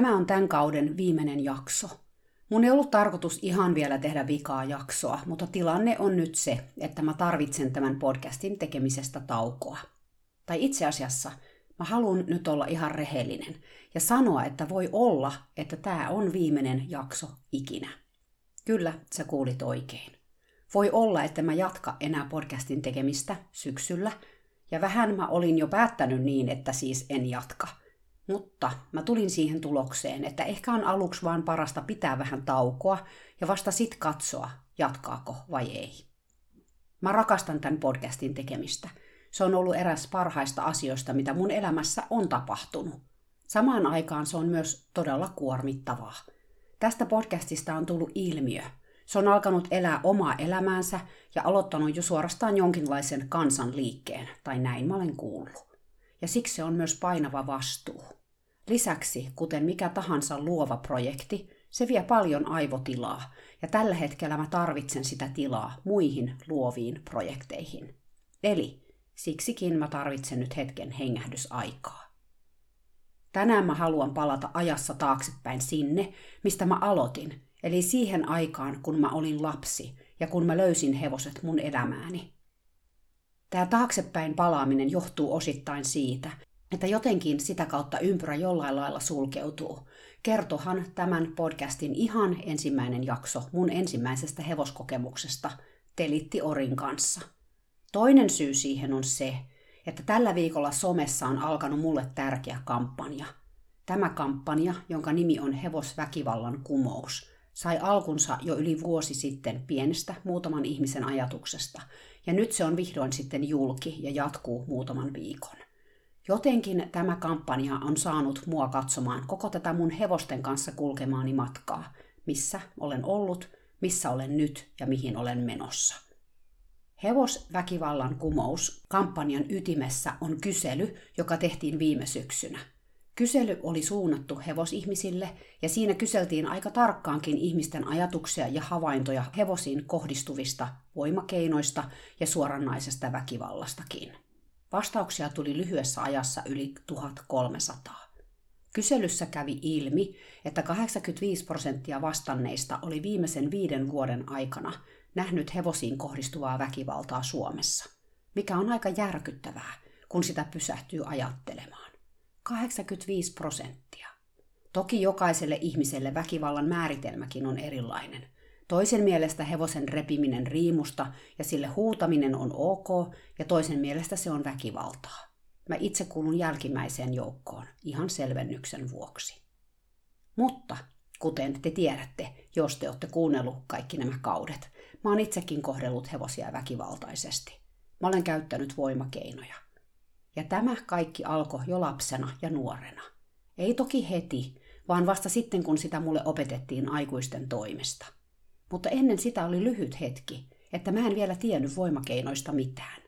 Tämä on tämän kauden viimeinen jakso. Mun ei ollut tarkoitus ihan vielä tehdä vikaa jaksoa, mutta tilanne on nyt se, että mä tarvitsen tämän podcastin tekemisestä taukoa. Tai itse asiassa mä haluan nyt olla ihan rehellinen ja sanoa, että voi olla, että tämä on viimeinen jakso ikinä. Kyllä, sä kuulit oikein. Voi olla, että mä jatka enää podcastin tekemistä syksyllä, ja vähän mä olin jo päättänyt niin, että siis en jatka – mutta mä tulin siihen tulokseen, että ehkä on aluksi vaan parasta pitää vähän taukoa ja vasta sit katsoa, jatkaako vai ei. Mä rakastan tämän podcastin tekemistä. Se on ollut eräs parhaista asioista, mitä mun elämässä on tapahtunut. Samaan aikaan se on myös todella kuormittavaa. Tästä podcastista on tullut ilmiö. Se on alkanut elää omaa elämäänsä ja aloittanut jo suorastaan jonkinlaisen kansanliikkeen, tai näin mä olen kuullut. Ja siksi se on myös painava vastuu. Lisäksi, kuten mikä tahansa luova projekti, se vie paljon aivotilaa, ja tällä hetkellä mä tarvitsen sitä tilaa muihin luoviin projekteihin. Eli siksikin mä tarvitsen nyt hetken hengähdysaikaa. Tänään mä haluan palata ajassa taaksepäin sinne, mistä mä aloitin, eli siihen aikaan, kun mä olin lapsi ja kun mä löysin hevoset mun elämääni. Tämä taaksepäin palaaminen johtuu osittain siitä, että jotenkin sitä kautta ympyrä jollain lailla sulkeutuu. Kertohan tämän podcastin ihan ensimmäinen jakso mun ensimmäisestä hevoskokemuksesta Telitti Orin kanssa. Toinen syy siihen on se, että tällä viikolla somessa on alkanut mulle tärkeä kampanja. Tämä kampanja, jonka nimi on Hevosväkivallan kumous, sai alkunsa jo yli vuosi sitten pienestä muutaman ihmisen ajatuksesta, ja nyt se on vihdoin sitten julki ja jatkuu muutaman viikon. Jotenkin tämä kampanja on saanut mua katsomaan koko tätä mun hevosten kanssa kulkemaani matkaa, missä olen ollut, missä olen nyt ja mihin olen menossa. Hevosväkivallan kumous kampanjan ytimessä on kysely, joka tehtiin viime syksynä. Kysely oli suunnattu hevosihmisille ja siinä kyseltiin aika tarkkaankin ihmisten ajatuksia ja havaintoja hevosiin kohdistuvista voimakeinoista ja suoranaisesta väkivallastakin. Vastauksia tuli lyhyessä ajassa yli 1300. Kyselyssä kävi ilmi, että 85 prosenttia vastanneista oli viimeisen viiden vuoden aikana nähnyt hevosiin kohdistuvaa väkivaltaa Suomessa, mikä on aika järkyttävää, kun sitä pysähtyy ajattelemaan. 85 prosenttia. Toki jokaiselle ihmiselle väkivallan määritelmäkin on erilainen – Toisen mielestä hevosen repiminen riimusta ja sille huutaminen on ok, ja toisen mielestä se on väkivaltaa. Mä itse kuulun jälkimmäiseen joukkoon, ihan selvennyksen vuoksi. Mutta, kuten te tiedätte, jos te olette kuunnellut kaikki nämä kaudet, mä oon itsekin kohdellut hevosia väkivaltaisesti. Mä olen käyttänyt voimakeinoja. Ja tämä kaikki alkoi jo lapsena ja nuorena. Ei toki heti, vaan vasta sitten kun sitä mulle opetettiin aikuisten toimesta – mutta ennen sitä oli lyhyt hetki, että mä en vielä tiennyt voimakeinoista mitään.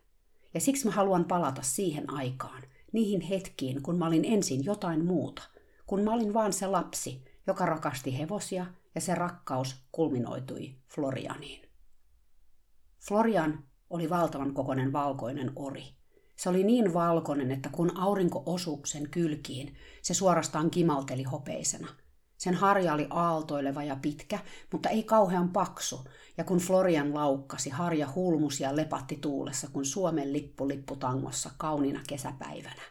Ja siksi mä haluan palata siihen aikaan, niihin hetkiin, kun mä olin ensin jotain muuta, kun mä olin vaan se lapsi, joka rakasti hevosia ja se rakkaus kulminoitui Florianiin. Florian oli valtavan kokoinen valkoinen ori. Se oli niin valkoinen, että kun aurinko osui sen kylkiin, se suorastaan kimalteli hopeisena – sen harja oli aaltoileva ja pitkä, mutta ei kauhean paksu, ja kun Florian laukkasi, harja hulmus ja lepatti tuulessa kun Suomen lippu lipputangossa kaunina kesäpäivänä.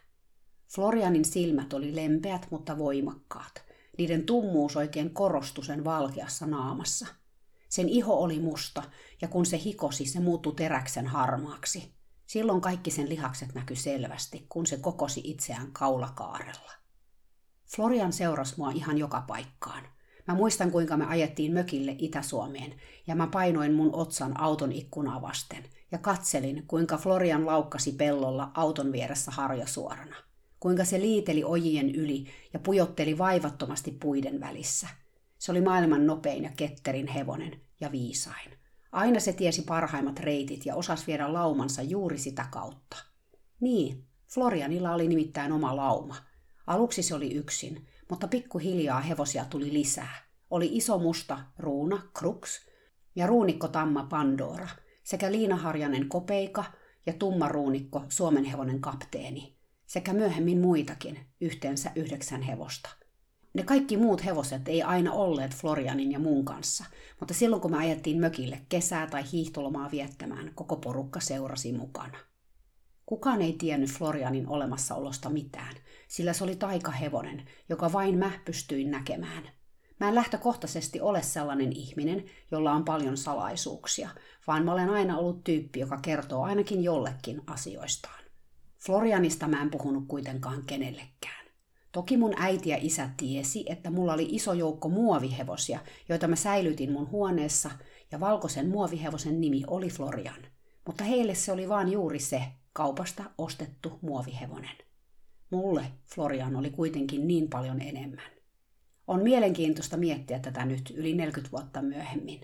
Florianin silmät oli lempeät, mutta voimakkaat. Niiden tummuus oikein korostui sen valkeassa naamassa. Sen iho oli musta, ja kun se hikosi, se muuttui teräksen harmaaksi. Silloin kaikki sen lihakset näkyi selvästi, kun se kokosi itseään kaulakaarella. Florian seurasi mua ihan joka paikkaan. Mä muistan, kuinka me ajettiin mökille Itä-Suomeen, ja mä painoin mun otsan auton ikkunaa vasten, ja katselin, kuinka Florian laukkasi pellolla auton vieressä harja suorana. kuinka se liiteli ojien yli ja pujotteli vaivattomasti puiden välissä. Se oli maailman nopein ja ketterin hevonen ja viisain. Aina se tiesi parhaimmat reitit ja osasi viedä laumansa juuri sitä kautta. Niin, Florianilla oli nimittäin oma lauma. Aluksi se oli yksin, mutta pikkuhiljaa hevosia tuli lisää. Oli iso musta ruuna, Crux, ja ruunikko Tamma Pandora, sekä liinaharjanen Kopeika ja tumma ruunikko Suomen hevonen kapteeni, sekä myöhemmin muitakin, yhteensä yhdeksän hevosta. Ne kaikki muut hevoset ei aina olleet Florianin ja mun kanssa, mutta silloin kun me ajettiin mökille kesää tai hiihtolomaa viettämään, koko porukka seurasi mukana. Kukaan ei tiennyt Florianin olemassaolosta mitään, sillä se oli taikahevonen, joka vain mä pystyin näkemään. Mä en lähtökohtaisesti ole sellainen ihminen, jolla on paljon salaisuuksia, vaan mä olen aina ollut tyyppi, joka kertoo ainakin jollekin asioistaan. Florianista mä en puhunut kuitenkaan kenellekään. Toki mun äiti ja isä tiesi, että mulla oli iso joukko muovihevosia, joita mä säilytin mun huoneessa, ja valkoisen muovihevosen nimi oli Florian. Mutta heille se oli vaan juuri se, kaupasta ostettu muovihevonen. Mulle Florian oli kuitenkin niin paljon enemmän. On mielenkiintoista miettiä tätä nyt yli 40 vuotta myöhemmin.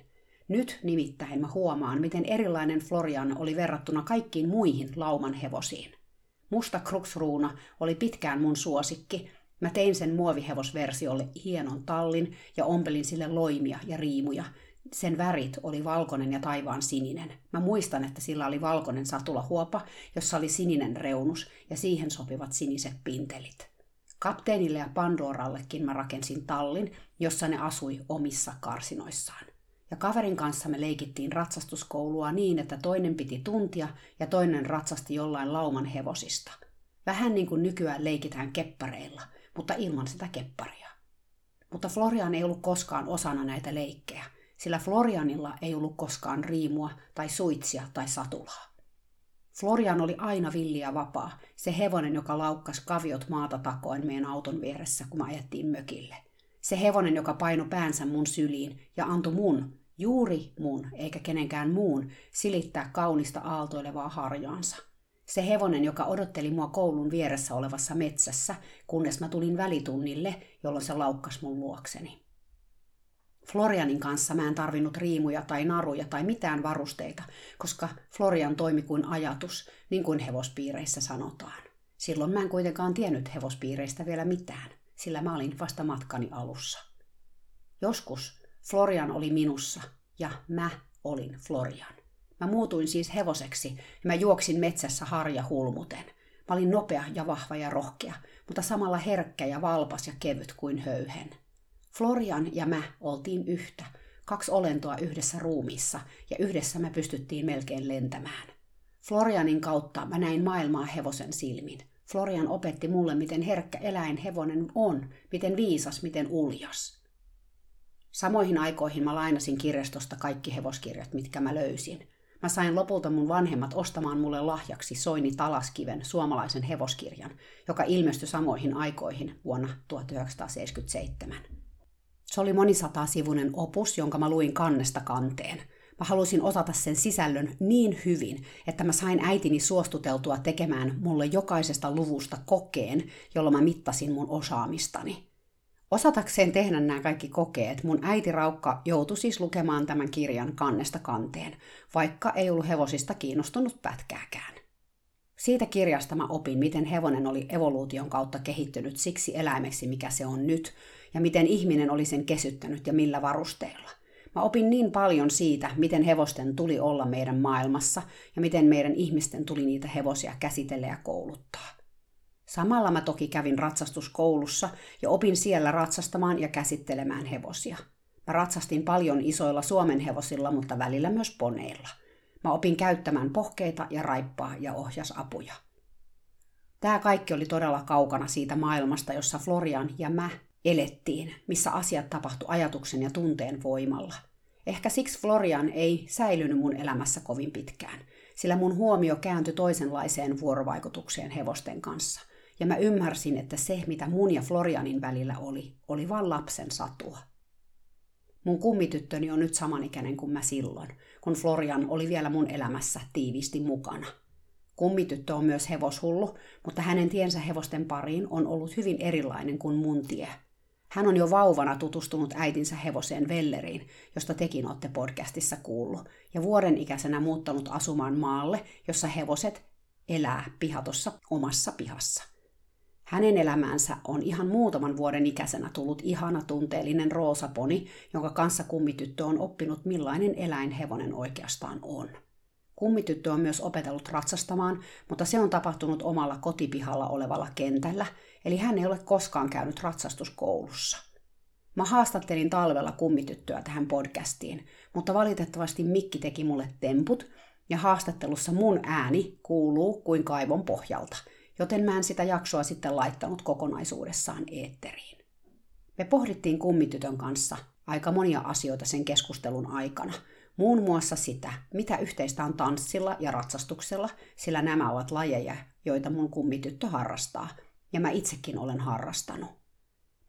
Nyt nimittäin mä huomaan, miten erilainen Florian oli verrattuna kaikkiin muihin lauman hevosiin. Musta kruksruuna oli pitkään mun suosikki. Mä tein sen muovihevosversiolle hienon tallin ja ompelin sille loimia ja riimuja, sen värit oli valkoinen ja taivaan sininen. Mä muistan, että sillä oli valkoinen satulahuopa, jossa oli sininen reunus ja siihen sopivat siniset pintelit. Kapteenille ja Pandorallekin mä rakensin tallin, jossa ne asui omissa karsinoissaan. Ja kaverin kanssa me leikittiin ratsastuskoulua niin, että toinen piti tuntia ja toinen ratsasti jollain lauman hevosista. Vähän niin kuin nykyään leikitään keppareilla, mutta ilman sitä kepparia. Mutta Florian ei ollut koskaan osana näitä leikkejä – sillä Florianilla ei ollut koskaan riimua tai suitsia tai satulaa. Florian oli aina villi ja vapaa, se hevonen, joka laukkas kaviot maata takoen meidän auton vieressä, kun me ajettiin mökille. Se hevonen, joka paino päänsä mun syliin ja antoi mun, juuri mun, eikä kenenkään muun, silittää kaunista aaltoilevaa harjaansa. Se hevonen, joka odotteli mua koulun vieressä olevassa metsässä, kunnes mä tulin välitunnille, jolloin se laukkas mun luokseni. Florianin kanssa mä en tarvinnut riimuja tai naruja tai mitään varusteita, koska Florian toimi kuin ajatus, niin kuin hevospiireissä sanotaan. Silloin mä en kuitenkaan tiennyt hevospiireistä vielä mitään, sillä mä olin vasta matkani alussa. Joskus Florian oli minussa ja mä olin Florian. Mä muutuin siis hevoseksi ja mä juoksin metsässä harja hulmuten. Mä olin nopea ja vahva ja rohkea, mutta samalla herkkä ja valpas ja kevyt kuin höyhen. Florian ja mä oltiin yhtä, kaksi olentoa yhdessä ruumissa, ja yhdessä me pystyttiin melkein lentämään. Florianin kautta mä näin maailmaa hevosen silmin. Florian opetti mulle, miten herkkä eläin hevonen on, miten viisas, miten uljas. Samoihin aikoihin mä lainasin kirjastosta kaikki hevoskirjat, mitkä mä löysin. Mä sain lopulta mun vanhemmat ostamaan mulle lahjaksi Soini Talaskiven suomalaisen hevoskirjan, joka ilmestyi samoihin aikoihin vuonna 1977. Se oli monisatasivuinen opus, jonka mä luin kannesta kanteen. Mä halusin osata sen sisällön niin hyvin, että mä sain äitini suostuteltua tekemään mulle jokaisesta luvusta kokeen, jolla mä mittasin mun osaamistani. Osatakseen tehdä nämä kaikki kokeet, mun äiti Raukka joutui siis lukemaan tämän kirjan kannesta kanteen, vaikka ei ollut hevosista kiinnostunut pätkääkään. Siitä kirjasta mä opin, miten hevonen oli evoluution kautta kehittynyt siksi eläimeksi, mikä se on nyt, ja miten ihminen oli sen kesyttänyt ja millä varusteilla. Mä opin niin paljon siitä, miten hevosten tuli olla meidän maailmassa ja miten meidän ihmisten tuli niitä hevosia käsitellä ja kouluttaa. Samalla mä toki kävin ratsastuskoulussa ja opin siellä ratsastamaan ja käsittelemään hevosia. Mä ratsastin paljon isoilla Suomen hevosilla, mutta välillä myös poneilla. Mä opin käyttämään pohkeita ja raippaa ja ohjasapuja. Tämä kaikki oli todella kaukana siitä maailmasta, jossa Florian ja mä elettiin, missä asiat tapahtu ajatuksen ja tunteen voimalla. Ehkä siksi Florian ei säilynyt mun elämässä kovin pitkään, sillä mun huomio kääntyi toisenlaiseen vuorovaikutukseen hevosten kanssa. Ja mä ymmärsin, että se, mitä mun ja Florianin välillä oli, oli vain lapsen satua. Mun kummityttöni on nyt samanikäinen kuin mä silloin, kun Florian oli vielä mun elämässä tiiviisti mukana. Kummityttö on myös hevoshullu, mutta hänen tiensä hevosten pariin on ollut hyvin erilainen kuin mun tie. Hän on jo vauvana tutustunut äitinsä hevoseen Velleriin, josta tekin olette podcastissa kuullut, ja vuoden ikäisenä muuttanut asumaan maalle, jossa hevoset elää pihatossa omassa pihassa. Hänen elämäänsä on ihan muutaman vuoden ikäisenä tullut ihana tunteellinen roosaponi, jonka kanssa kummityttö on oppinut millainen eläin hevonen oikeastaan on. Kummityttö on myös opetellut ratsastamaan, mutta se on tapahtunut omalla kotipihalla olevalla kentällä, eli hän ei ole koskaan käynyt ratsastuskoulussa. Mä haastattelin talvella kummityttöä tähän podcastiin, mutta valitettavasti Mikki teki mulle temput, ja haastattelussa mun ääni kuuluu kuin kaivon pohjalta, joten mä en sitä jaksoa sitten laittanut kokonaisuudessaan eetteriin. Me pohdittiin kummitytön kanssa aika monia asioita sen keskustelun aikana – Muun muassa sitä, mitä yhteistä on tanssilla ja ratsastuksella, sillä nämä ovat lajeja, joita mun kummityttö harrastaa, ja mä itsekin olen harrastanut.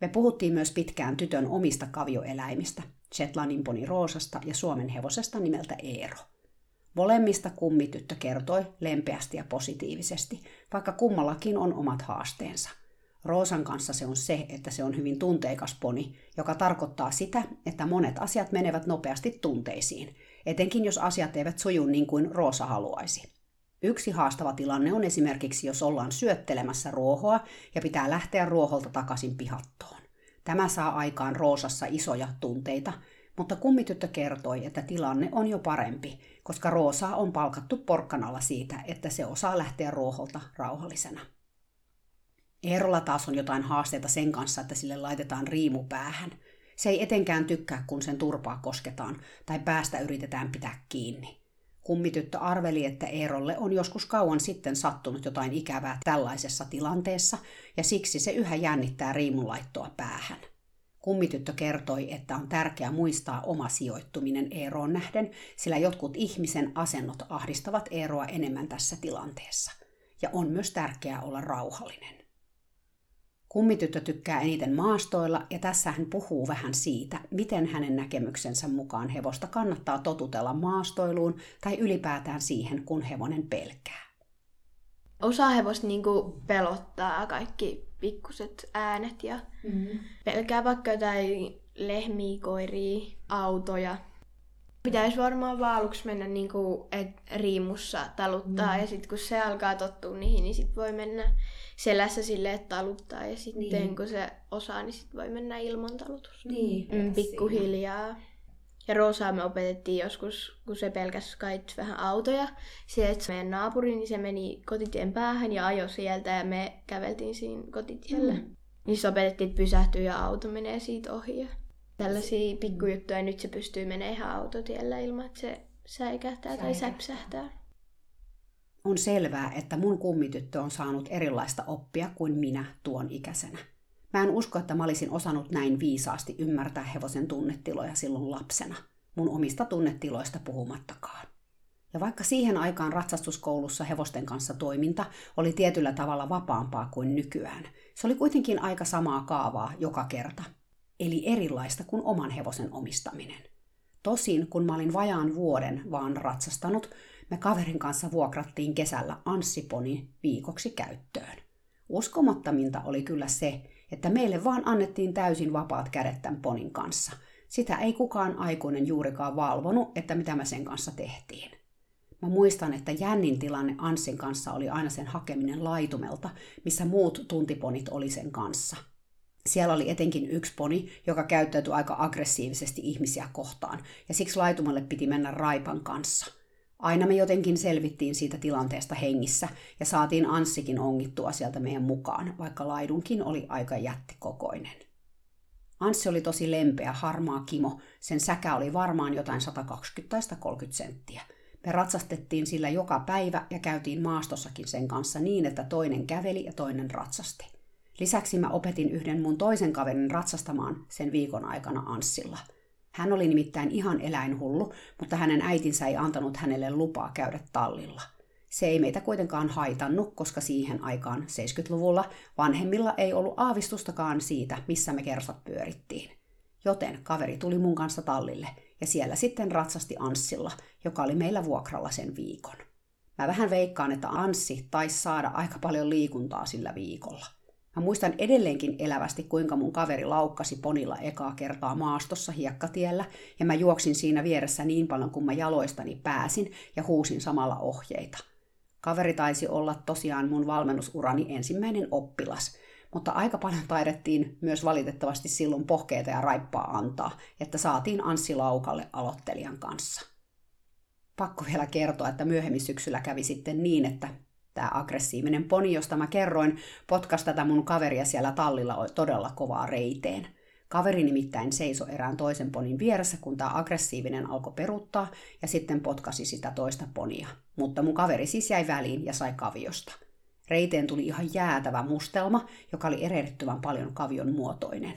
Me puhuttiin myös pitkään tytön omista kavioeläimistä, Shetlandin poni Roosasta ja Suomen hevosesta nimeltä Eero. Molemmista kummityttö kertoi lempeästi ja positiivisesti, vaikka kummallakin on omat haasteensa – Roosan kanssa se on se, että se on hyvin tunteikas poni, joka tarkoittaa sitä, että monet asiat menevät nopeasti tunteisiin, etenkin jos asiat eivät suju niin kuin Roosa haluaisi. Yksi haastava tilanne on esimerkiksi, jos ollaan syöttelemässä ruohoa ja pitää lähteä ruoholta takaisin pihattoon. Tämä saa aikaan Roosassa isoja tunteita, mutta kummityttö kertoi, että tilanne on jo parempi, koska Roosaa on palkattu porkkanalla siitä, että se osaa lähteä ruoholta rauhallisena. Eerolla taas on jotain haasteita sen kanssa, että sille laitetaan riimu päähän. Se ei etenkään tykkää, kun sen turpaa kosketaan tai päästä yritetään pitää kiinni. Kummityttö arveli, että Eerolle on joskus kauan sitten sattunut jotain ikävää tällaisessa tilanteessa, ja siksi se yhä jännittää riimunlaittoa päähän. Kummityttö kertoi, että on tärkeää muistaa oma sijoittuminen Eeroon nähden, sillä jotkut ihmisen asennot ahdistavat Eeroa enemmän tässä tilanteessa. Ja on myös tärkeää olla rauhallinen. Kummityttö tykkää eniten maastoilla ja tässä hän puhuu vähän siitä, miten hänen näkemyksensä mukaan hevosta kannattaa totutella maastoiluun tai ylipäätään siihen, kun hevonen pelkää. Osa hevosta niinku pelottaa kaikki pikkuset äänet ja mm-hmm. pelkää vaikka jotain lehmiä, koiria, autoja. Pitäisi varmaan vaan aluksi mennä niinku, et riimussa taluttaa mm. ja sitten kun se alkaa tottua niihin, niin sit voi mennä selässä sille, että taluttaa ja sitten niin. kun se osaa, niin sit voi mennä ilman talutusta. Niin. Mm, pikkuhiljaa. Ja Roosaa me opetettiin joskus, kun se pelkäsi kait vähän autoja. Se, että meidän naapuri, niin se meni kotitien päähän ja ajoi sieltä ja me käveltiin siinä kotitiellä. Mm. Niin se opetettiin, että pysähtyy ja auto menee siitä ohi. Tällaisia pikkujuttuja. Nyt se pystyy menemään ihan autotiellä ilman, että se säikähtää tai säpsähtää. On selvää, että mun kummityttö on saanut erilaista oppia kuin minä tuon ikäisenä. Mä en usko, että mä olisin osannut näin viisaasti ymmärtää hevosen tunnetiloja silloin lapsena, mun omista tunnetiloista puhumattakaan. Ja vaikka siihen aikaan ratsastuskoulussa hevosten kanssa toiminta oli tietyllä tavalla vapaampaa kuin nykyään, se oli kuitenkin aika samaa kaavaa joka kerta. Eli erilaista kuin oman hevosen omistaminen. Tosin, kun mä olin vajaan vuoden vaan ratsastanut, me kaverin kanssa vuokrattiin kesällä Anssiponi viikoksi käyttöön. Uskomattominta oli kyllä se, että meille vaan annettiin täysin vapaat kädet tämän ponin kanssa. Sitä ei kukaan aikuinen juurikaan valvonut, että mitä me sen kanssa tehtiin. Mä muistan, että jännin tilanne Anssin kanssa oli aina sen hakeminen laitumelta, missä muut tuntiponit oli sen kanssa. Siellä oli etenkin yksi poni, joka käyttäytyi aika aggressiivisesti ihmisiä kohtaan, ja siksi laitumelle piti mennä raipan kanssa – Aina me jotenkin selvittiin siitä tilanteesta hengissä ja saatiin Anssikin ongittua sieltä meidän mukaan, vaikka laidunkin oli aika jättikokoinen. Anssi oli tosi lempeä, harmaa kimo. Sen säkä oli varmaan jotain 120-30 senttiä. Me ratsastettiin sillä joka päivä ja käytiin maastossakin sen kanssa niin, että toinen käveli ja toinen ratsasti. Lisäksi mä opetin yhden mun toisen kaverin ratsastamaan sen viikon aikana Anssilla – hän oli nimittäin ihan eläinhullu, mutta hänen äitinsä ei antanut hänelle lupaa käydä tallilla. Se ei meitä kuitenkaan haitannut, koska siihen aikaan 70-luvulla vanhemmilla ei ollut aavistustakaan siitä, missä me kersat pyörittiin. Joten kaveri tuli mun kanssa tallille ja siellä sitten ratsasti Anssilla, joka oli meillä vuokralla sen viikon. Mä vähän veikkaan, että Anssi taisi saada aika paljon liikuntaa sillä viikolla. Mä muistan edelleenkin elävästi, kuinka mun kaveri laukkasi ponilla ekaa kertaa maastossa hiekkatiellä, ja mä juoksin siinä vieressä niin paljon kuin mä jaloistani pääsin ja huusin samalla ohjeita. Kaveri taisi olla tosiaan mun valmennusurani ensimmäinen oppilas, mutta aika paljon taidettiin myös valitettavasti silloin pohkeita ja raippaa antaa, että saatiin Anssi laukalle aloittelijan kanssa. Pakko vielä kertoa, että myöhemmin syksyllä kävi sitten niin, että tämä aggressiivinen poni, josta mä kerroin, potkas tätä mun kaveria siellä tallilla todella kovaa reiteen. Kaveri nimittäin seiso erään toisen ponin vieressä, kun tämä aggressiivinen alkoi peruttaa, ja sitten potkasi sitä toista ponia. Mutta mun kaveri siis jäi väliin ja sai kaviosta. Reiteen tuli ihan jäätävä mustelma, joka oli erehdettyvän paljon kavion muotoinen.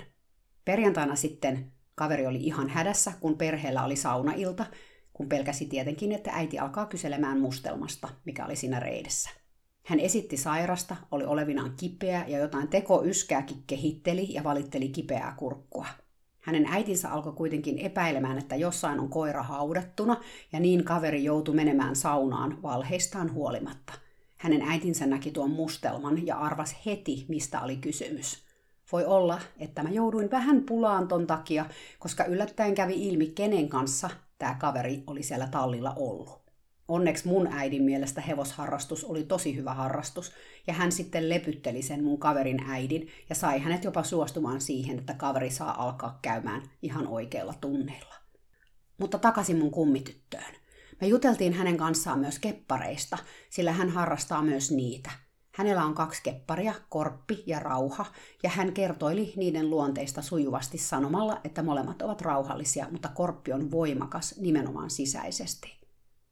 Perjantaina sitten kaveri oli ihan hädässä, kun perheellä oli saunailta, kun pelkäsi tietenkin, että äiti alkaa kyselemään mustelmasta, mikä oli siinä reidessä. Hän esitti sairasta, oli olevinaan kipeä ja jotain tekoyskääkin kehitteli ja valitteli kipeää kurkkua. Hänen äitinsä alkoi kuitenkin epäilemään, että jossain on koira haudattuna, ja niin kaveri joutui menemään saunaan valheistaan huolimatta. Hänen äitinsä näki tuon mustelman ja arvas heti, mistä oli kysymys. Voi olla, että mä jouduin vähän pulaan ton takia, koska yllättäen kävi ilmi, kenen kanssa tämä kaveri oli siellä tallilla ollut. Onneksi mun äidin mielestä hevosharrastus oli tosi hyvä harrastus, ja hän sitten lepytteli sen mun kaverin äidin ja sai hänet jopa suostumaan siihen, että kaveri saa alkaa käymään ihan oikeilla tunneilla. Mutta takaisin mun kummityttöön. Me juteltiin hänen kanssaan myös keppareista, sillä hän harrastaa myös niitä. Hänellä on kaksi kepparia, Korppi ja Rauha, ja hän kertoili niiden luonteista sujuvasti sanomalla, että molemmat ovat rauhallisia, mutta Korppi on voimakas nimenomaan sisäisesti.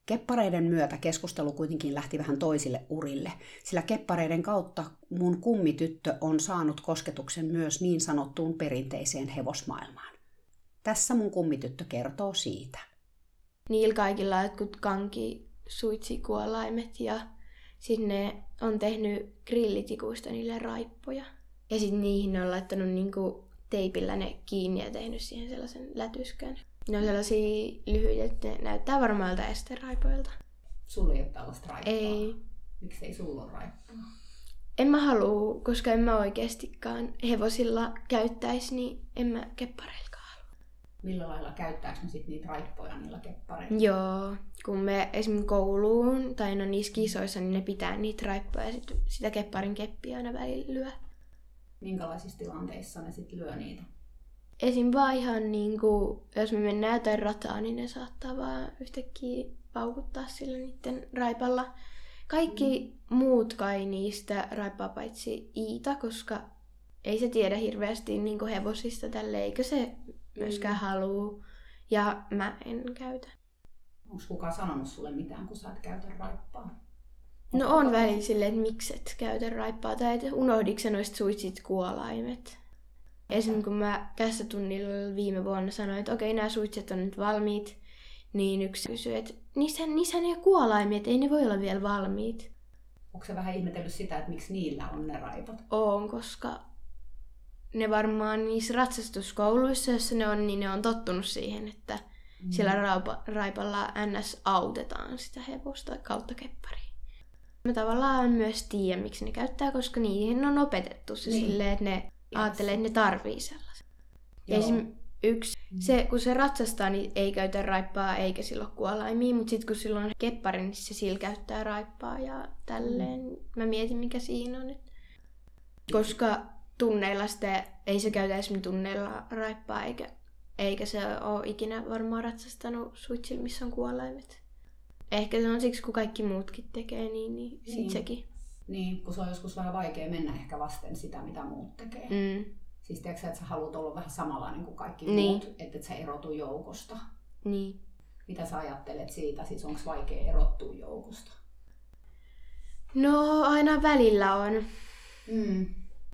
Keppareiden myötä keskustelu kuitenkin lähti vähän toisille urille, sillä keppareiden kautta mun kummityttö on saanut kosketuksen myös niin sanottuun perinteiseen hevosmaailmaan. Tässä mun kummityttö kertoo siitä. Niillä kaikilla jotkut kanki suitsikuolaimet ja sinne on tehnyt grillitikuista niille raippoja. Ja sitten niihin on laittanut niinku teipillä ne kiinni ja tehnyt siihen sellaisen lätyskön. Ne on sellaisia lyhyitä, että ne näyttää varmaalta esteraipoilta. Sulla ei ole tällaista raippaa? Ei. Miksi ei sulla ole raippaa? En mä halua, koska en mä oikeastikaan hevosilla käyttäisi, niin en mä keppareilkaan halua. Millä lailla käyttääkö ne sitten niitä raippoja niillä keppareilla? Joo, kun me esimerkiksi kouluun tai no niissä kisoissa, niin ne pitää niitä raippoja ja sit sitä kepparin keppiä aina välillä lyö. Minkälaisissa tilanteissa ne sitten lyö niitä? Esim. vaan ihan niin kuin, jos me mennään jotain rataa, niin ne saattaa vaan yhtäkkiä paukuttaa sillä niiden raipalla. Kaikki mm. muut kai niistä raipaa paitsi Iita, koska ei se tiedä hirveästi niin kuin hevosista tälle, eikö se myöskään mm. halua. Ja mä en käytä. Onko kukaan sanonut sulle mitään, kun sä et käytä raippaa? No on välillä silleen, että miksi et käytä raippaa, tai että unohditko noista suitsit kuolaimet. Esimerkiksi kun mä kässätunnilla viime vuonna sanoin, että okei, nämä suitset on nyt valmiit, niin yksi kysyi, että niissä, niissä ei ole kuolaimia, että ei ne voi olla vielä valmiit. Onko se vähän ihmetellyt sitä, että miksi niillä on ne raipat? On, koska ne varmaan niissä ratsastuskouluissa, joissa ne on, niin ne on tottunut siihen, että mm. sillä raupa, raipalla ns. autetaan sitä hevosta kautta keppariin. Mä tavallaan myös tiedän, miksi ne käyttää, koska niihin on opetettu se niin. silleen, että ne ajattelee, että ne tarvii sellaisen. Ja esim. yksi, mm. se, kun se ratsastaa, niin ei käytä raippaa eikä silloin kuolaimia, mutta sitten kun sillä on keppari, niin se sillä käyttää raippaa ja tälleen. Mm. Mä mietin, mikä siinä on. Koska tunneilla sitten, ei se käytä esimerkiksi tunneilla raippaa, eikä, eikä se ole ikinä varmaan ratsastanut suitsilla, missä on kuolaimet. Ehkä se on siksi, kun kaikki muutkin tekee niin, niin sit niin. sekin. Niin, kun se on joskus vähän vaikea mennä ehkä vasten sitä, mitä muut tekee. Mm. Siis tiedätkö, että sä haluat olla vähän samanlainen kuin kaikki niin. muut, että et sä erotu joukosta. Niin. Mitä sä ajattelet siitä? Siis onko vaikea erottua joukosta? No aina välillä on. Mm.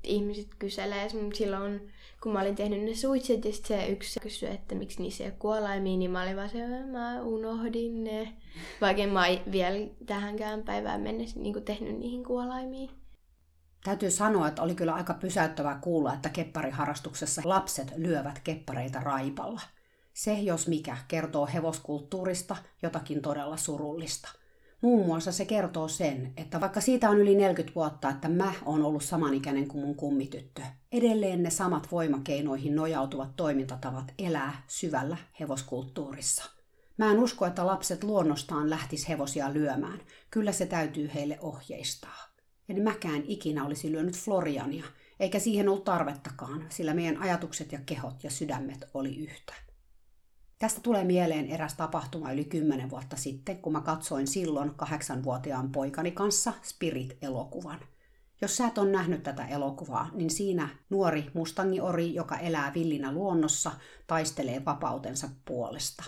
Ihmiset kyselee. Silloin kun mä olin tehnyt ne suitset ja se yksi kysyi, että miksi niissä ei ole kuolaimia, niin mä olin vaan se, mä unohdin ne. Vaikka mä vielä tähänkään päivään mennessä niin tehnyt niihin kuolaimiin. Täytyy sanoa, että oli kyllä aika pysäyttävää kuulla, että keppariharrastuksessa lapset lyövät keppareita raipalla. Se, jos mikä, kertoo hevoskulttuurista jotakin todella surullista. Muun muassa se kertoo sen, että vaikka siitä on yli 40 vuotta, että mä oon ollut samanikäinen kuin mun kummityttö, edelleen ne samat voimakeinoihin nojautuvat toimintatavat elää syvällä hevoskulttuurissa. Mä en usko, että lapset luonnostaan lähtis hevosia lyömään. Kyllä se täytyy heille ohjeistaa. En mäkään ikinä olisi lyönyt Floriania, eikä siihen ollut tarvettakaan, sillä meidän ajatukset ja kehot ja sydämet oli yhtä. Tästä tulee mieleen eräs tapahtuma yli kymmenen vuotta sitten, kun mä katsoin silloin kahdeksanvuotiaan poikani kanssa Spirit-elokuvan. Jos sä et ole nähnyt tätä elokuvaa, niin siinä nuori mustangiori, joka elää villinä luonnossa, taistelee vapautensa puolesta.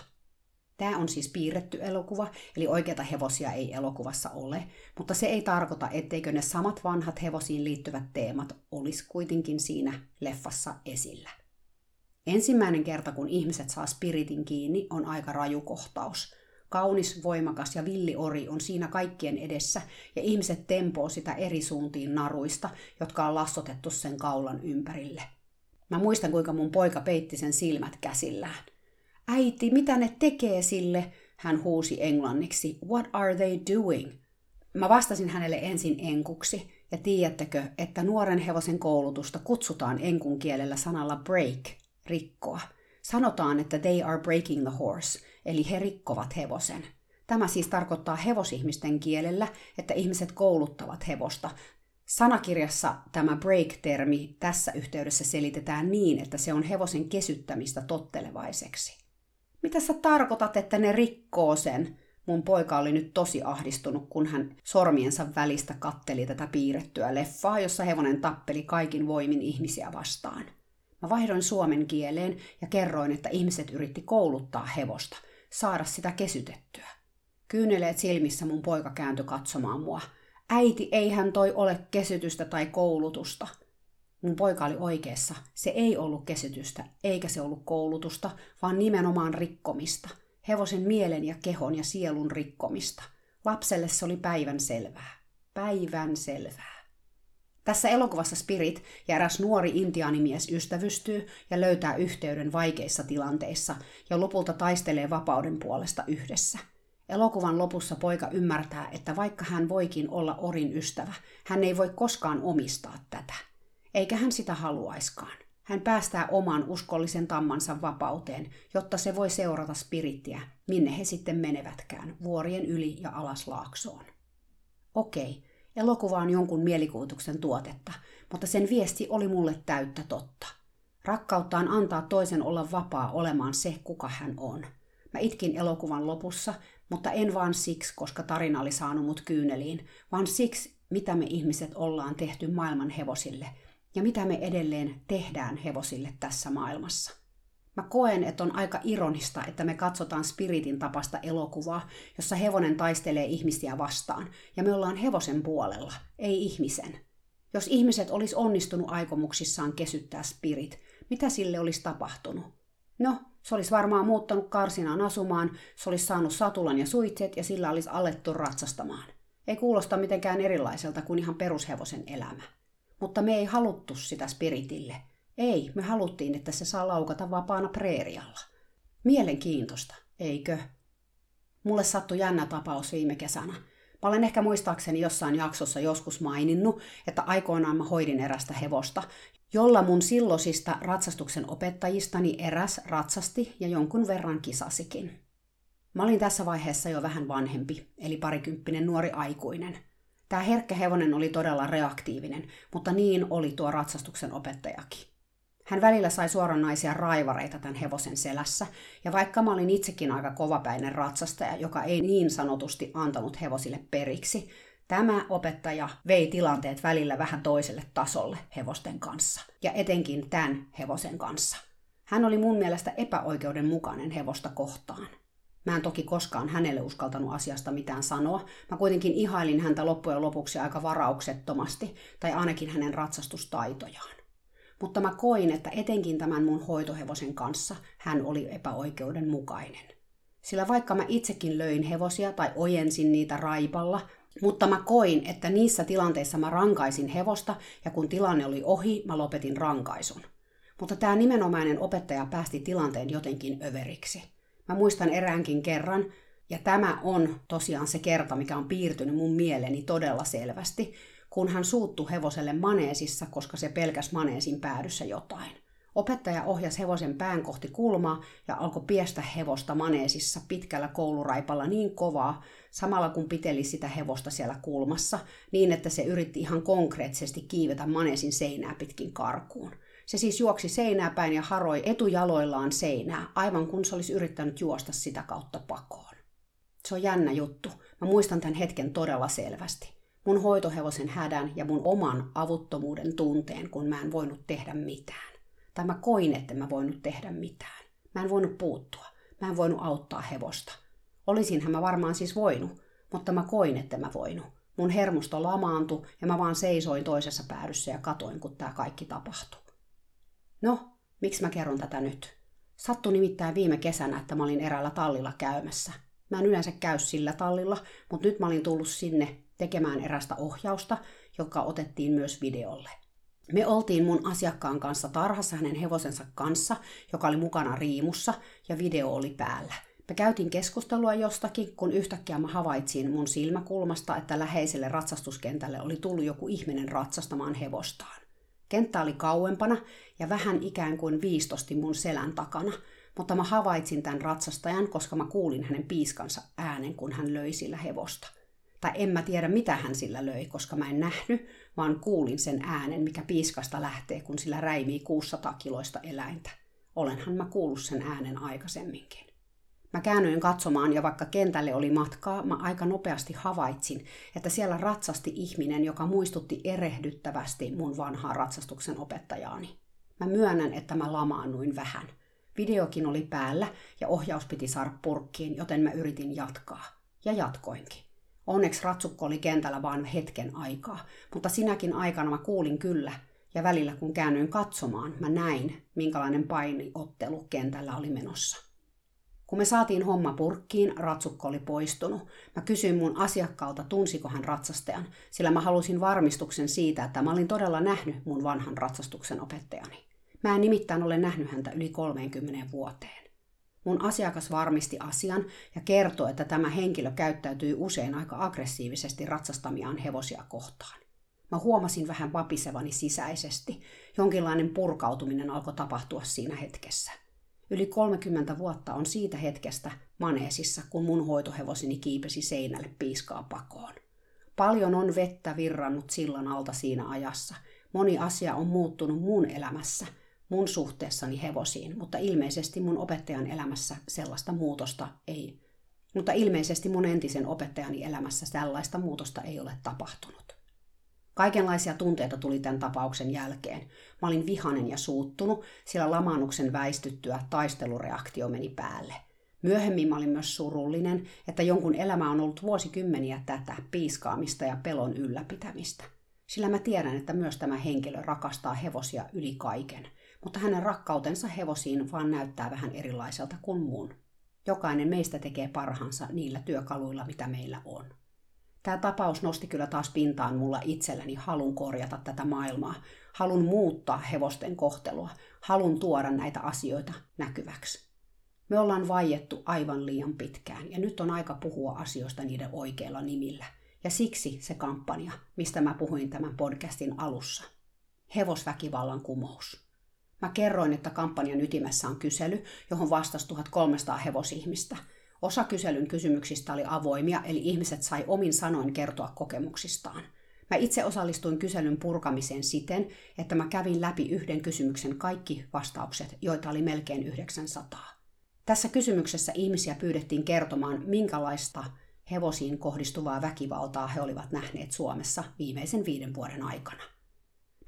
Tämä on siis piirretty elokuva, eli oikeita hevosia ei elokuvassa ole, mutta se ei tarkoita, etteikö ne samat vanhat hevosiin liittyvät teemat olisi kuitenkin siinä leffassa esillä. Ensimmäinen kerta, kun ihmiset saa spiritin kiinni, on aika raju kohtaus. Kaunis, voimakas ja villi ori on siinä kaikkien edessä, ja ihmiset tempoo sitä eri suuntiin naruista, jotka on lassotettu sen kaulan ympärille. Mä muistan, kuinka mun poika peitti sen silmät käsillään. Äiti, mitä ne tekee sille? Hän huusi englanniksi. What are they doing? Mä vastasin hänelle ensin enkuksi, ja tiedättekö, että nuoren hevosen koulutusta kutsutaan enkun kielellä sanalla break, rikkoa. Sanotaan, että they are breaking the horse, eli he rikkovat hevosen. Tämä siis tarkoittaa hevosihmisten kielellä, että ihmiset kouluttavat hevosta. Sanakirjassa tämä break-termi tässä yhteydessä selitetään niin, että se on hevosen kesyttämistä tottelevaiseksi. Mitä sä tarkoitat, että ne rikkoo sen? Mun poika oli nyt tosi ahdistunut, kun hän sormiensa välistä katteli tätä piirrettyä leffaa, jossa hevonen tappeli kaikin voimin ihmisiä vastaan. Mä vaihdoin suomen kieleen ja kerroin, että ihmiset yritti kouluttaa hevosta, saada sitä kesytettyä. Kyyneleet silmissä mun poika kääntyi katsomaan mua. Äiti, eihän toi ole kesytystä tai koulutusta. Mun poika oli oikeassa. Se ei ollut kesytystä, eikä se ollut koulutusta, vaan nimenomaan rikkomista. Hevosen mielen ja kehon ja sielun rikkomista. Lapselle se oli päivän selvää. Päivän selvää. Tässä elokuvassa Spirit ja eräs nuori intiaanimies ystävystyy ja löytää yhteyden vaikeissa tilanteissa ja lopulta taistelee vapauden puolesta yhdessä. Elokuvan lopussa poika ymmärtää, että vaikka hän voikin olla Orin ystävä, hän ei voi koskaan omistaa tätä. Eikä hän sitä haluaiskaan. Hän päästää oman uskollisen tammansa vapauteen, jotta se voi seurata spirittiä, minne he sitten menevätkään, vuorien yli ja alas laaksoon. Okei, Elokuva on jonkun mielikuvituksen tuotetta, mutta sen viesti oli mulle täyttä totta. Rakkautta on antaa toisen olla vapaa olemaan se, kuka hän on. Mä itkin elokuvan lopussa, mutta en vaan siksi, koska tarina oli saanut mut kyyneliin, vaan siksi, mitä me ihmiset ollaan tehty maailman hevosille ja mitä me edelleen tehdään hevosille tässä maailmassa. Mä koen, että on aika ironista, että me katsotaan Spiritin tapasta elokuvaa, jossa hevonen taistelee ihmisiä vastaan, ja me ollaan hevosen puolella, ei ihmisen. Jos ihmiset olisi onnistunut aikomuksissaan kesyttää Spirit, mitä sille olisi tapahtunut? No, se olisi varmaan muuttanut karsinaan asumaan, se olisi saanut satulan ja suitset ja sillä olisi alettu ratsastamaan. Ei kuulosta mitenkään erilaiselta kuin ihan perushevosen elämä. Mutta me ei haluttu sitä Spiritille – ei, me haluttiin, että se saa laukata vapaana preerialla. Mielenkiintoista, eikö? Mulle sattui jännä tapaus viime kesänä. Mä olen ehkä muistaakseni jossain jaksossa joskus maininnut, että aikoinaan mä hoidin erästä hevosta, jolla mun silloisista ratsastuksen opettajistani eräs ratsasti ja jonkun verran kisasikin. Mä olin tässä vaiheessa jo vähän vanhempi, eli parikymppinen nuori aikuinen. Tämä herkkä hevonen oli todella reaktiivinen, mutta niin oli tuo ratsastuksen opettajakin. Hän välillä sai suoranaisia raivareita tämän hevosen selässä, ja vaikka mä olin itsekin aika kovapäinen ratsastaja, joka ei niin sanotusti antanut hevosille periksi, tämä opettaja vei tilanteet välillä vähän toiselle tasolle hevosten kanssa, ja etenkin tämän hevosen kanssa. Hän oli mun mielestä epäoikeudenmukainen hevosta kohtaan. Mä en toki koskaan hänelle uskaltanut asiasta mitään sanoa. Mä kuitenkin ihailin häntä loppujen lopuksi aika varauksettomasti, tai ainakin hänen ratsastustaitojaan mutta mä koin, että etenkin tämän mun hoitohevosen kanssa hän oli epäoikeudenmukainen. Sillä vaikka mä itsekin löin hevosia tai ojensin niitä raipalla, mutta mä koin, että niissä tilanteissa mä rankaisin hevosta ja kun tilanne oli ohi, mä lopetin rankaisun. Mutta tämä nimenomainen opettaja päästi tilanteen jotenkin överiksi. Mä muistan eräänkin kerran, Ja tämä on tosiaan se kerta, mikä on piirtynyt mun mieleeni todella selvästi, kun hän suuttu hevoselle maneesissa, koska se pelkäs maneesin päädyssä jotain. Opettaja ohjasi hevosen pään kohti kulmaa ja alkoi piestä hevosta maneesissa pitkällä kouluraipalla niin kovaa, samalla kun piteli sitä hevosta siellä kulmassa, niin että se yritti ihan konkreettisesti kiivetä maneesin seinää pitkin karkuun. Se siis juoksi seinää päin ja haroi etujaloillaan seinää, aivan kun se olisi yrittänyt juosta sitä kautta pakoon. Se on jännä juttu. Mä muistan tämän hetken todella selvästi. Mun hoitohevosen hädän ja mun oman avuttomuuden tunteen, kun mä en voinut tehdä mitään. Tai mä koin, että mä voinut tehdä mitään. Mä en voinut puuttua. Mä en voinut auttaa hevosta. Olisinhän mä varmaan siis voinut, mutta mä koin, että mä voinut. Mun hermosto lamaantui ja mä vaan seisoin toisessa päädyssä ja katoin, kun tämä kaikki tapahtui. No, miksi mä kerron tätä nyt? Sattui nimittäin viime kesänä, että mä olin eräällä tallilla käymässä. Mä en yleensä käy sillä tallilla, mutta nyt mä olin tullut sinne tekemään erästä ohjausta, joka otettiin myös videolle. Me oltiin mun asiakkaan kanssa tarhassa hänen hevosensa kanssa, joka oli mukana riimussa, ja video oli päällä. Me käytiin keskustelua jostakin, kun yhtäkkiä mä havaitsin mun silmäkulmasta, että läheiselle ratsastuskentälle oli tullut joku ihminen ratsastamaan hevostaan. Kenttä oli kauempana ja vähän ikään kuin viistosti mun selän takana, mutta mä havaitsin tämän ratsastajan, koska mä kuulin hänen piiskansa äänen, kun hän löi sillä hevosta. Tai en mä tiedä, mitä hän sillä löi, koska mä en nähnyt, vaan kuulin sen äänen, mikä piiskasta lähtee, kun sillä räimii 600 kiloista eläintä. Olenhan mä kuullut sen äänen aikaisemminkin. Mä käännyin katsomaan ja vaikka kentälle oli matkaa, mä aika nopeasti havaitsin, että siellä ratsasti ihminen, joka muistutti erehdyttävästi mun vanhaa ratsastuksen opettajaani. Mä myönnän, että mä lamaannuin vähän. Videokin oli päällä ja ohjaus piti saada purkkiin, joten mä yritin jatkaa. Ja jatkoinkin. Onneksi ratsukko oli kentällä vain hetken aikaa, mutta sinäkin aikana mä kuulin kyllä, ja välillä kun käännyin katsomaan, mä näin, minkälainen painiottelu kentällä oli menossa. Kun me saatiin homma purkkiin, ratsukko oli poistunut. Mä kysyin mun asiakkaalta, tunsiko hän ratsastajan, sillä mä halusin varmistuksen siitä, että mä olin todella nähnyt mun vanhan ratsastuksen opettajani. Mä en nimittäin ole nähnyt häntä yli 30 vuoteen. Mun asiakas varmisti asian ja kertoi, että tämä henkilö käyttäytyy usein aika aggressiivisesti ratsastamiaan hevosia kohtaan. Mä huomasin vähän vapisevani sisäisesti. Jonkinlainen purkautuminen alkoi tapahtua siinä hetkessä. Yli 30 vuotta on siitä hetkestä maneesissa, kun mun hoitohevosini kiipesi seinälle piiskaa pakoon. Paljon on vettä virrannut sillan alta siinä ajassa. Moni asia on muuttunut mun elämässä, mun suhteessani hevosiin, mutta ilmeisesti mun opettajan elämässä sellaista muutosta ei. Mutta ilmeisesti mun entisen opettajani elämässä tällaista muutosta ei ole tapahtunut. Kaikenlaisia tunteita tuli tämän tapauksen jälkeen. Mä olin vihanen ja suuttunut, sillä lamaannuksen väistyttyä taistelureaktio meni päälle. Myöhemmin mä olin myös surullinen, että jonkun elämä on ollut vuosikymmeniä tätä piiskaamista ja pelon ylläpitämistä. Sillä mä tiedän, että myös tämä henkilö rakastaa hevosia yli kaiken, mutta hänen rakkautensa hevosiin vaan näyttää vähän erilaiselta kuin mun. Jokainen meistä tekee parhaansa niillä työkaluilla, mitä meillä on. Tämä tapaus nosti kyllä taas pintaan mulla itselläni halun korjata tätä maailmaa, halun muuttaa hevosten kohtelua, halun tuoda näitä asioita näkyväksi. Me ollaan vaiettu aivan liian pitkään ja nyt on aika puhua asioista niiden oikeilla nimillä. Ja siksi se kampanja, mistä mä puhuin tämän podcastin alussa. Hevosväkivallan kumous. Mä kerroin, että kampanjan ytimessä on kysely, johon vastasi 1300 hevosihmistä – Osa kyselyn kysymyksistä oli avoimia, eli ihmiset sai omin sanoin kertoa kokemuksistaan. Mä itse osallistuin kyselyn purkamiseen siten, että mä kävin läpi yhden kysymyksen kaikki vastaukset, joita oli melkein 900. Tässä kysymyksessä ihmisiä pyydettiin kertomaan, minkälaista hevosiin kohdistuvaa väkivaltaa he olivat nähneet Suomessa viimeisen viiden vuoden aikana.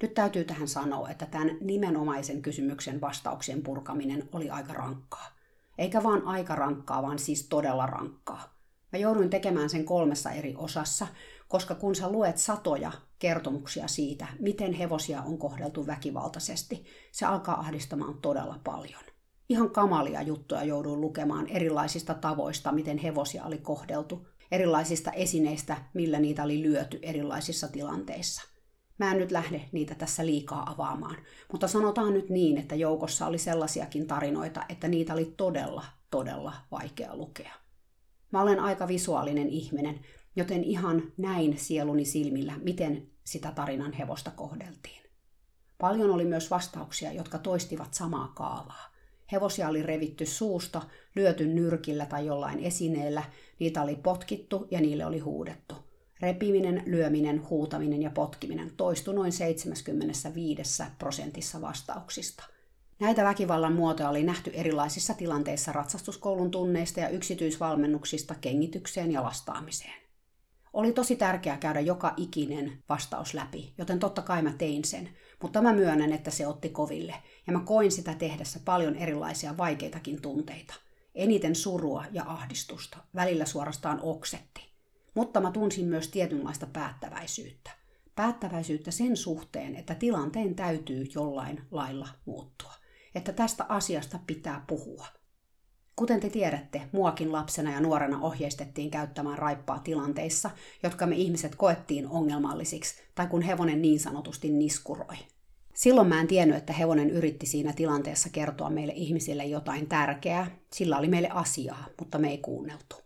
Nyt täytyy tähän sanoa, että tämän nimenomaisen kysymyksen vastauksien purkaminen oli aika rankkaa. Eikä vaan aika rankkaa, vaan siis todella rankkaa. Mä jouduin tekemään sen kolmessa eri osassa, koska kun sä luet satoja kertomuksia siitä, miten hevosia on kohdeltu väkivaltaisesti, se alkaa ahdistamaan todella paljon. Ihan kamalia juttuja jouduin lukemaan erilaisista tavoista, miten hevosia oli kohdeltu, erilaisista esineistä, millä niitä oli lyöty erilaisissa tilanteissa. Mä en nyt lähde niitä tässä liikaa avaamaan, mutta sanotaan nyt niin, että joukossa oli sellaisiakin tarinoita, että niitä oli todella, todella vaikea lukea. Mä olen aika visuaalinen ihminen, joten ihan näin sieluni silmillä, miten sitä tarinan hevosta kohdeltiin. Paljon oli myös vastauksia, jotka toistivat samaa kaavaa. Hevosia oli revitty suusta, lyöty nyrkillä tai jollain esineellä, niitä oli potkittu ja niille oli huudettu. Repiminen, lyöminen, huutaminen ja potkiminen toistui noin 75 prosentissa vastauksista. Näitä väkivallan muotoja oli nähty erilaisissa tilanteissa ratsastuskoulun tunneista ja yksityisvalmennuksista kengitykseen ja lastaamiseen. Oli tosi tärkeää käydä joka ikinen vastaus läpi, joten totta kai mä tein sen, mutta mä myönnän, että se otti koville, ja mä koin sitä tehdessä paljon erilaisia vaikeitakin tunteita. Eniten surua ja ahdistusta, välillä suorastaan oksetti. Mutta mä tunsin myös tietynlaista päättäväisyyttä. Päättäväisyyttä sen suhteen, että tilanteen täytyy jollain lailla muuttua. Että tästä asiasta pitää puhua – Kuten te tiedätte, muakin lapsena ja nuorena ohjeistettiin käyttämään raippaa tilanteissa, jotka me ihmiset koettiin ongelmallisiksi, tai kun hevonen niin sanotusti niskuroi. Silloin mä en tiennyt, että hevonen yritti siinä tilanteessa kertoa meille ihmisille jotain tärkeää. Sillä oli meille asiaa, mutta me ei kuunneltu.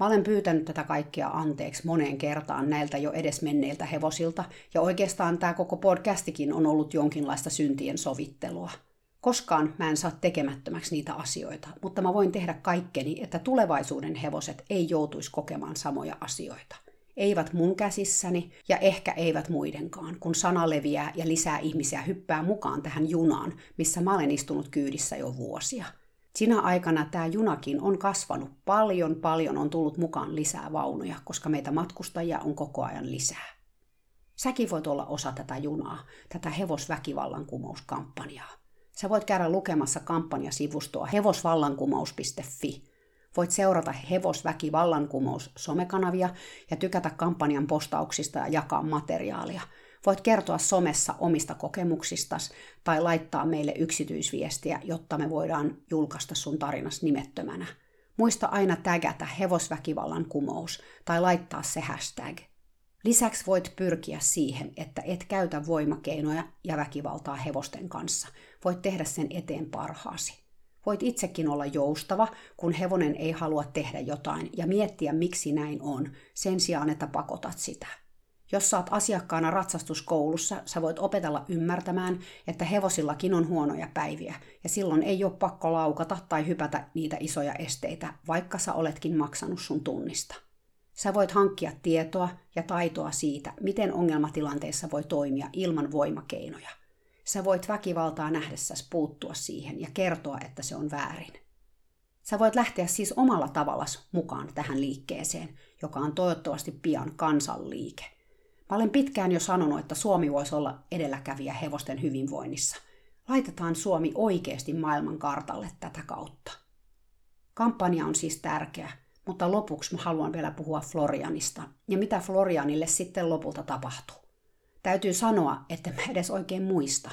Mä olen pyytänyt tätä kaikkea anteeksi moneen kertaan näiltä jo edes menneiltä hevosilta, ja oikeastaan tämä koko podcastikin on ollut jonkinlaista syntien sovittelua – Koskaan mä en saa tekemättömäksi niitä asioita, mutta mä voin tehdä kaikkeni, että tulevaisuuden hevoset ei joutuisi kokemaan samoja asioita. Eivät mun käsissäni ja ehkä eivät muidenkaan, kun sana leviää ja lisää ihmisiä hyppää mukaan tähän junaan, missä mä olen istunut kyydissä jo vuosia. Sinä aikana tämä junakin on kasvanut paljon, paljon on tullut mukaan lisää vaunuja, koska meitä matkustajia on koko ajan lisää. Säkin voit olla osa tätä junaa, tätä hevosväkivallankumouskampanjaa. Sä voit käydä lukemassa kampanjasivustoa hevosvallankumous.fi. Voit seurata Hevosväkivallankumous somekanavia ja tykätä kampanjan postauksista ja jakaa materiaalia. Voit kertoa somessa omista kokemuksistas tai laittaa meille yksityisviestiä, jotta me voidaan julkaista sun tarinas nimettömänä. Muista aina tägätä hevosväkivallan kumous tai laittaa se hashtag. Lisäksi voit pyrkiä siihen, että et käytä voimakeinoja ja väkivaltaa hevosten kanssa. Voit tehdä sen eteen parhaasi. Voit itsekin olla joustava, kun hevonen ei halua tehdä jotain, ja miettiä, miksi näin on, sen sijaan, että pakotat sitä. Jos saat asiakkaana ratsastuskoulussa, sä voit opetella ymmärtämään, että hevosillakin on huonoja päiviä, ja silloin ei ole pakko laukata tai hypätä niitä isoja esteitä, vaikka sä oletkin maksanut sun tunnista. Sä voit hankkia tietoa ja taitoa siitä, miten ongelmatilanteessa voi toimia ilman voimakeinoja. Sä voit väkivaltaa nähdessäsi puuttua siihen ja kertoa, että se on väärin. Sä voit lähteä siis omalla tavallas mukaan tähän liikkeeseen, joka on toivottavasti pian kansanliike. Mä olen pitkään jo sanonut, että Suomi voisi olla edelläkävijä hevosten hyvinvoinnissa. Laitetaan Suomi oikeasti maailman kartalle tätä kautta. Kampanja on siis tärkeä, mutta lopuksi mä haluan vielä puhua Florianista ja mitä Florianille sitten lopulta tapahtuu. Täytyy sanoa, että mä edes oikein muista.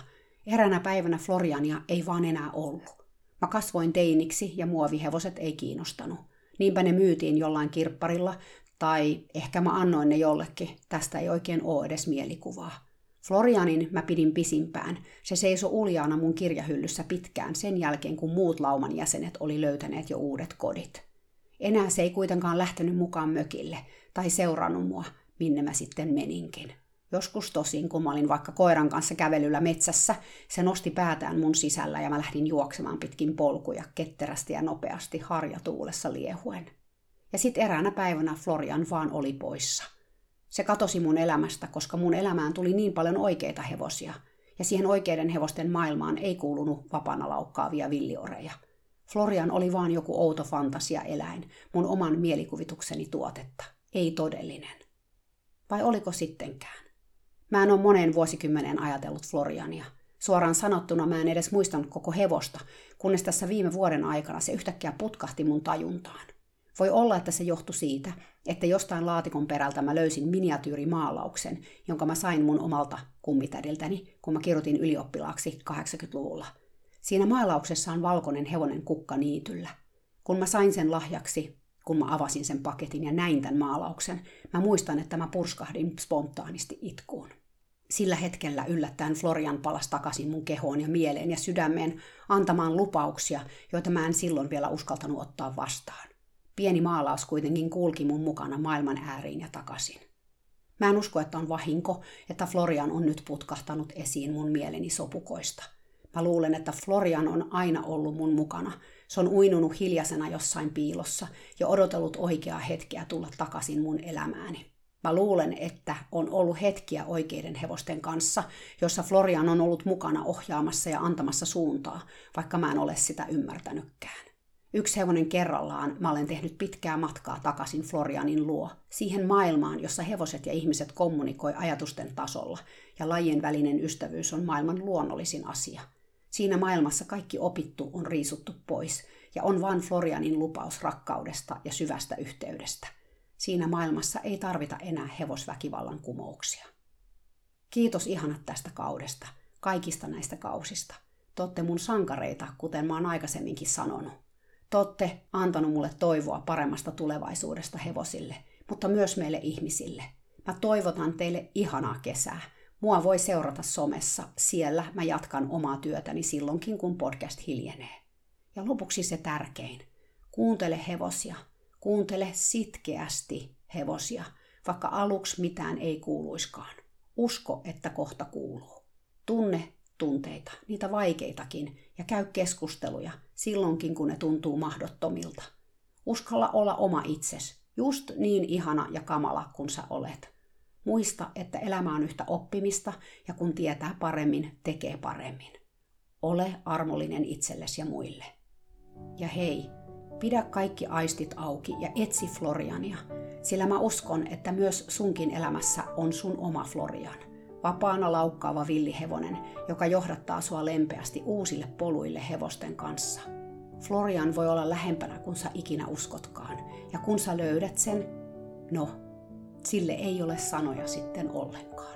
Eräänä päivänä Floriania ei vaan enää ollut. Mä kasvoin teiniksi ja muovihevoset ei kiinnostanut. Niinpä ne myytiin jollain kirpparilla, tai ehkä mä annoin ne jollekin. Tästä ei oikein ole edes mielikuvaa. Florianin mä pidin pisimpään. Se seisoi uljaana mun kirjahyllyssä pitkään sen jälkeen, kun muut lauman jäsenet oli löytäneet jo uudet kodit. Enää se ei kuitenkaan lähtenyt mukaan mökille tai seurannut mua, minne mä sitten meninkin. Joskus tosin, kun mä olin vaikka koiran kanssa kävelyllä metsässä, se nosti päätään mun sisällä ja mä lähdin juoksemaan pitkin polkuja ketterästi ja nopeasti harjatuulessa liehuen. Ja sit eräänä päivänä Florian vaan oli poissa. Se katosi mun elämästä, koska mun elämään tuli niin paljon oikeita hevosia, ja siihen oikeiden hevosten maailmaan ei kuulunut vapana laukkaavia villioreja – Florian oli vaan joku outo fantasia-eläin, mun oman mielikuvitukseni tuotetta, ei todellinen. Vai oliko sittenkään? Mä en ole moneen vuosikymmeneen ajatellut Floriania. Suoraan sanottuna mä en edes muistanut koko hevosta, kunnes tässä viime vuoden aikana se yhtäkkiä putkahti mun tajuntaan. Voi olla, että se johtui siitä, että jostain laatikon perältä mä löysin miniatyyrimaalauksen, jonka mä sain mun omalta kummitädiltäni, kun mä kirjoitin ylioppilaaksi 80-luvulla – Siinä maalauksessa on valkoinen hevonen kukka niityllä. Kun mä sain sen lahjaksi, kun mä avasin sen paketin ja näin tämän maalauksen, mä muistan, että mä purskahdin spontaanisti itkuun. Sillä hetkellä yllättäen Florian palasi takaisin mun kehoon ja mieleen ja sydämeen antamaan lupauksia, joita mä en silloin vielä uskaltanut ottaa vastaan. Pieni maalaus kuitenkin kulki mun mukana maailman ääriin ja takaisin. Mä en usko, että on vahinko, että Florian on nyt putkahtanut esiin mun mieleni sopukoista. Mä luulen, että Florian on aina ollut mun mukana. Se on uinunut hiljaisena jossain piilossa ja odotellut oikeaa hetkeä tulla takaisin mun elämääni. Mä luulen, että on ollut hetkiä oikeiden hevosten kanssa, jossa Florian on ollut mukana ohjaamassa ja antamassa suuntaa, vaikka mä en ole sitä ymmärtänytkään. Yksi hevonen kerrallaan mä olen tehnyt pitkää matkaa takaisin Florianin luo, siihen maailmaan, jossa hevoset ja ihmiset kommunikoi ajatusten tasolla, ja lajien välinen ystävyys on maailman luonnollisin asia. Siinä maailmassa kaikki opittu on riisuttu pois, ja on vain Florianin lupaus rakkaudesta ja syvästä yhteydestä. Siinä maailmassa ei tarvita enää hevosväkivallan kumouksia. Kiitos ihanat tästä kaudesta, kaikista näistä kausista. Totte mun sankareita, kuten mä oon aikaisemminkin sanonut. Te olette antanut mulle toivoa paremmasta tulevaisuudesta hevosille, mutta myös meille ihmisille. Mä toivotan teille ihanaa kesää. Mua voi seurata somessa, siellä mä jatkan omaa työtäni silloinkin, kun podcast hiljenee. Ja lopuksi se tärkein. Kuuntele hevosia. Kuuntele sitkeästi hevosia, vaikka aluksi mitään ei kuuluiskaan. Usko, että kohta kuuluu. Tunne tunteita, niitä vaikeitakin, ja käy keskusteluja silloinkin, kun ne tuntuu mahdottomilta. Uskalla olla oma itses, just niin ihana ja kamala kuin sä olet. Muista, että elämä on yhtä oppimista, ja kun tietää paremmin, tekee paremmin. Ole armollinen itsellesi ja muille. Ja hei, pidä kaikki aistit auki ja etsi Floriania, sillä mä uskon, että myös sunkin elämässä on sun oma Florian – vapaana laukkaava villihevonen, joka johdattaa sua lempeästi uusille poluille hevosten kanssa. Florian voi olla lähempänä kuin sä ikinä uskotkaan, ja kun sä löydät sen, no, sille ei ole sanoja sitten ollenkaan.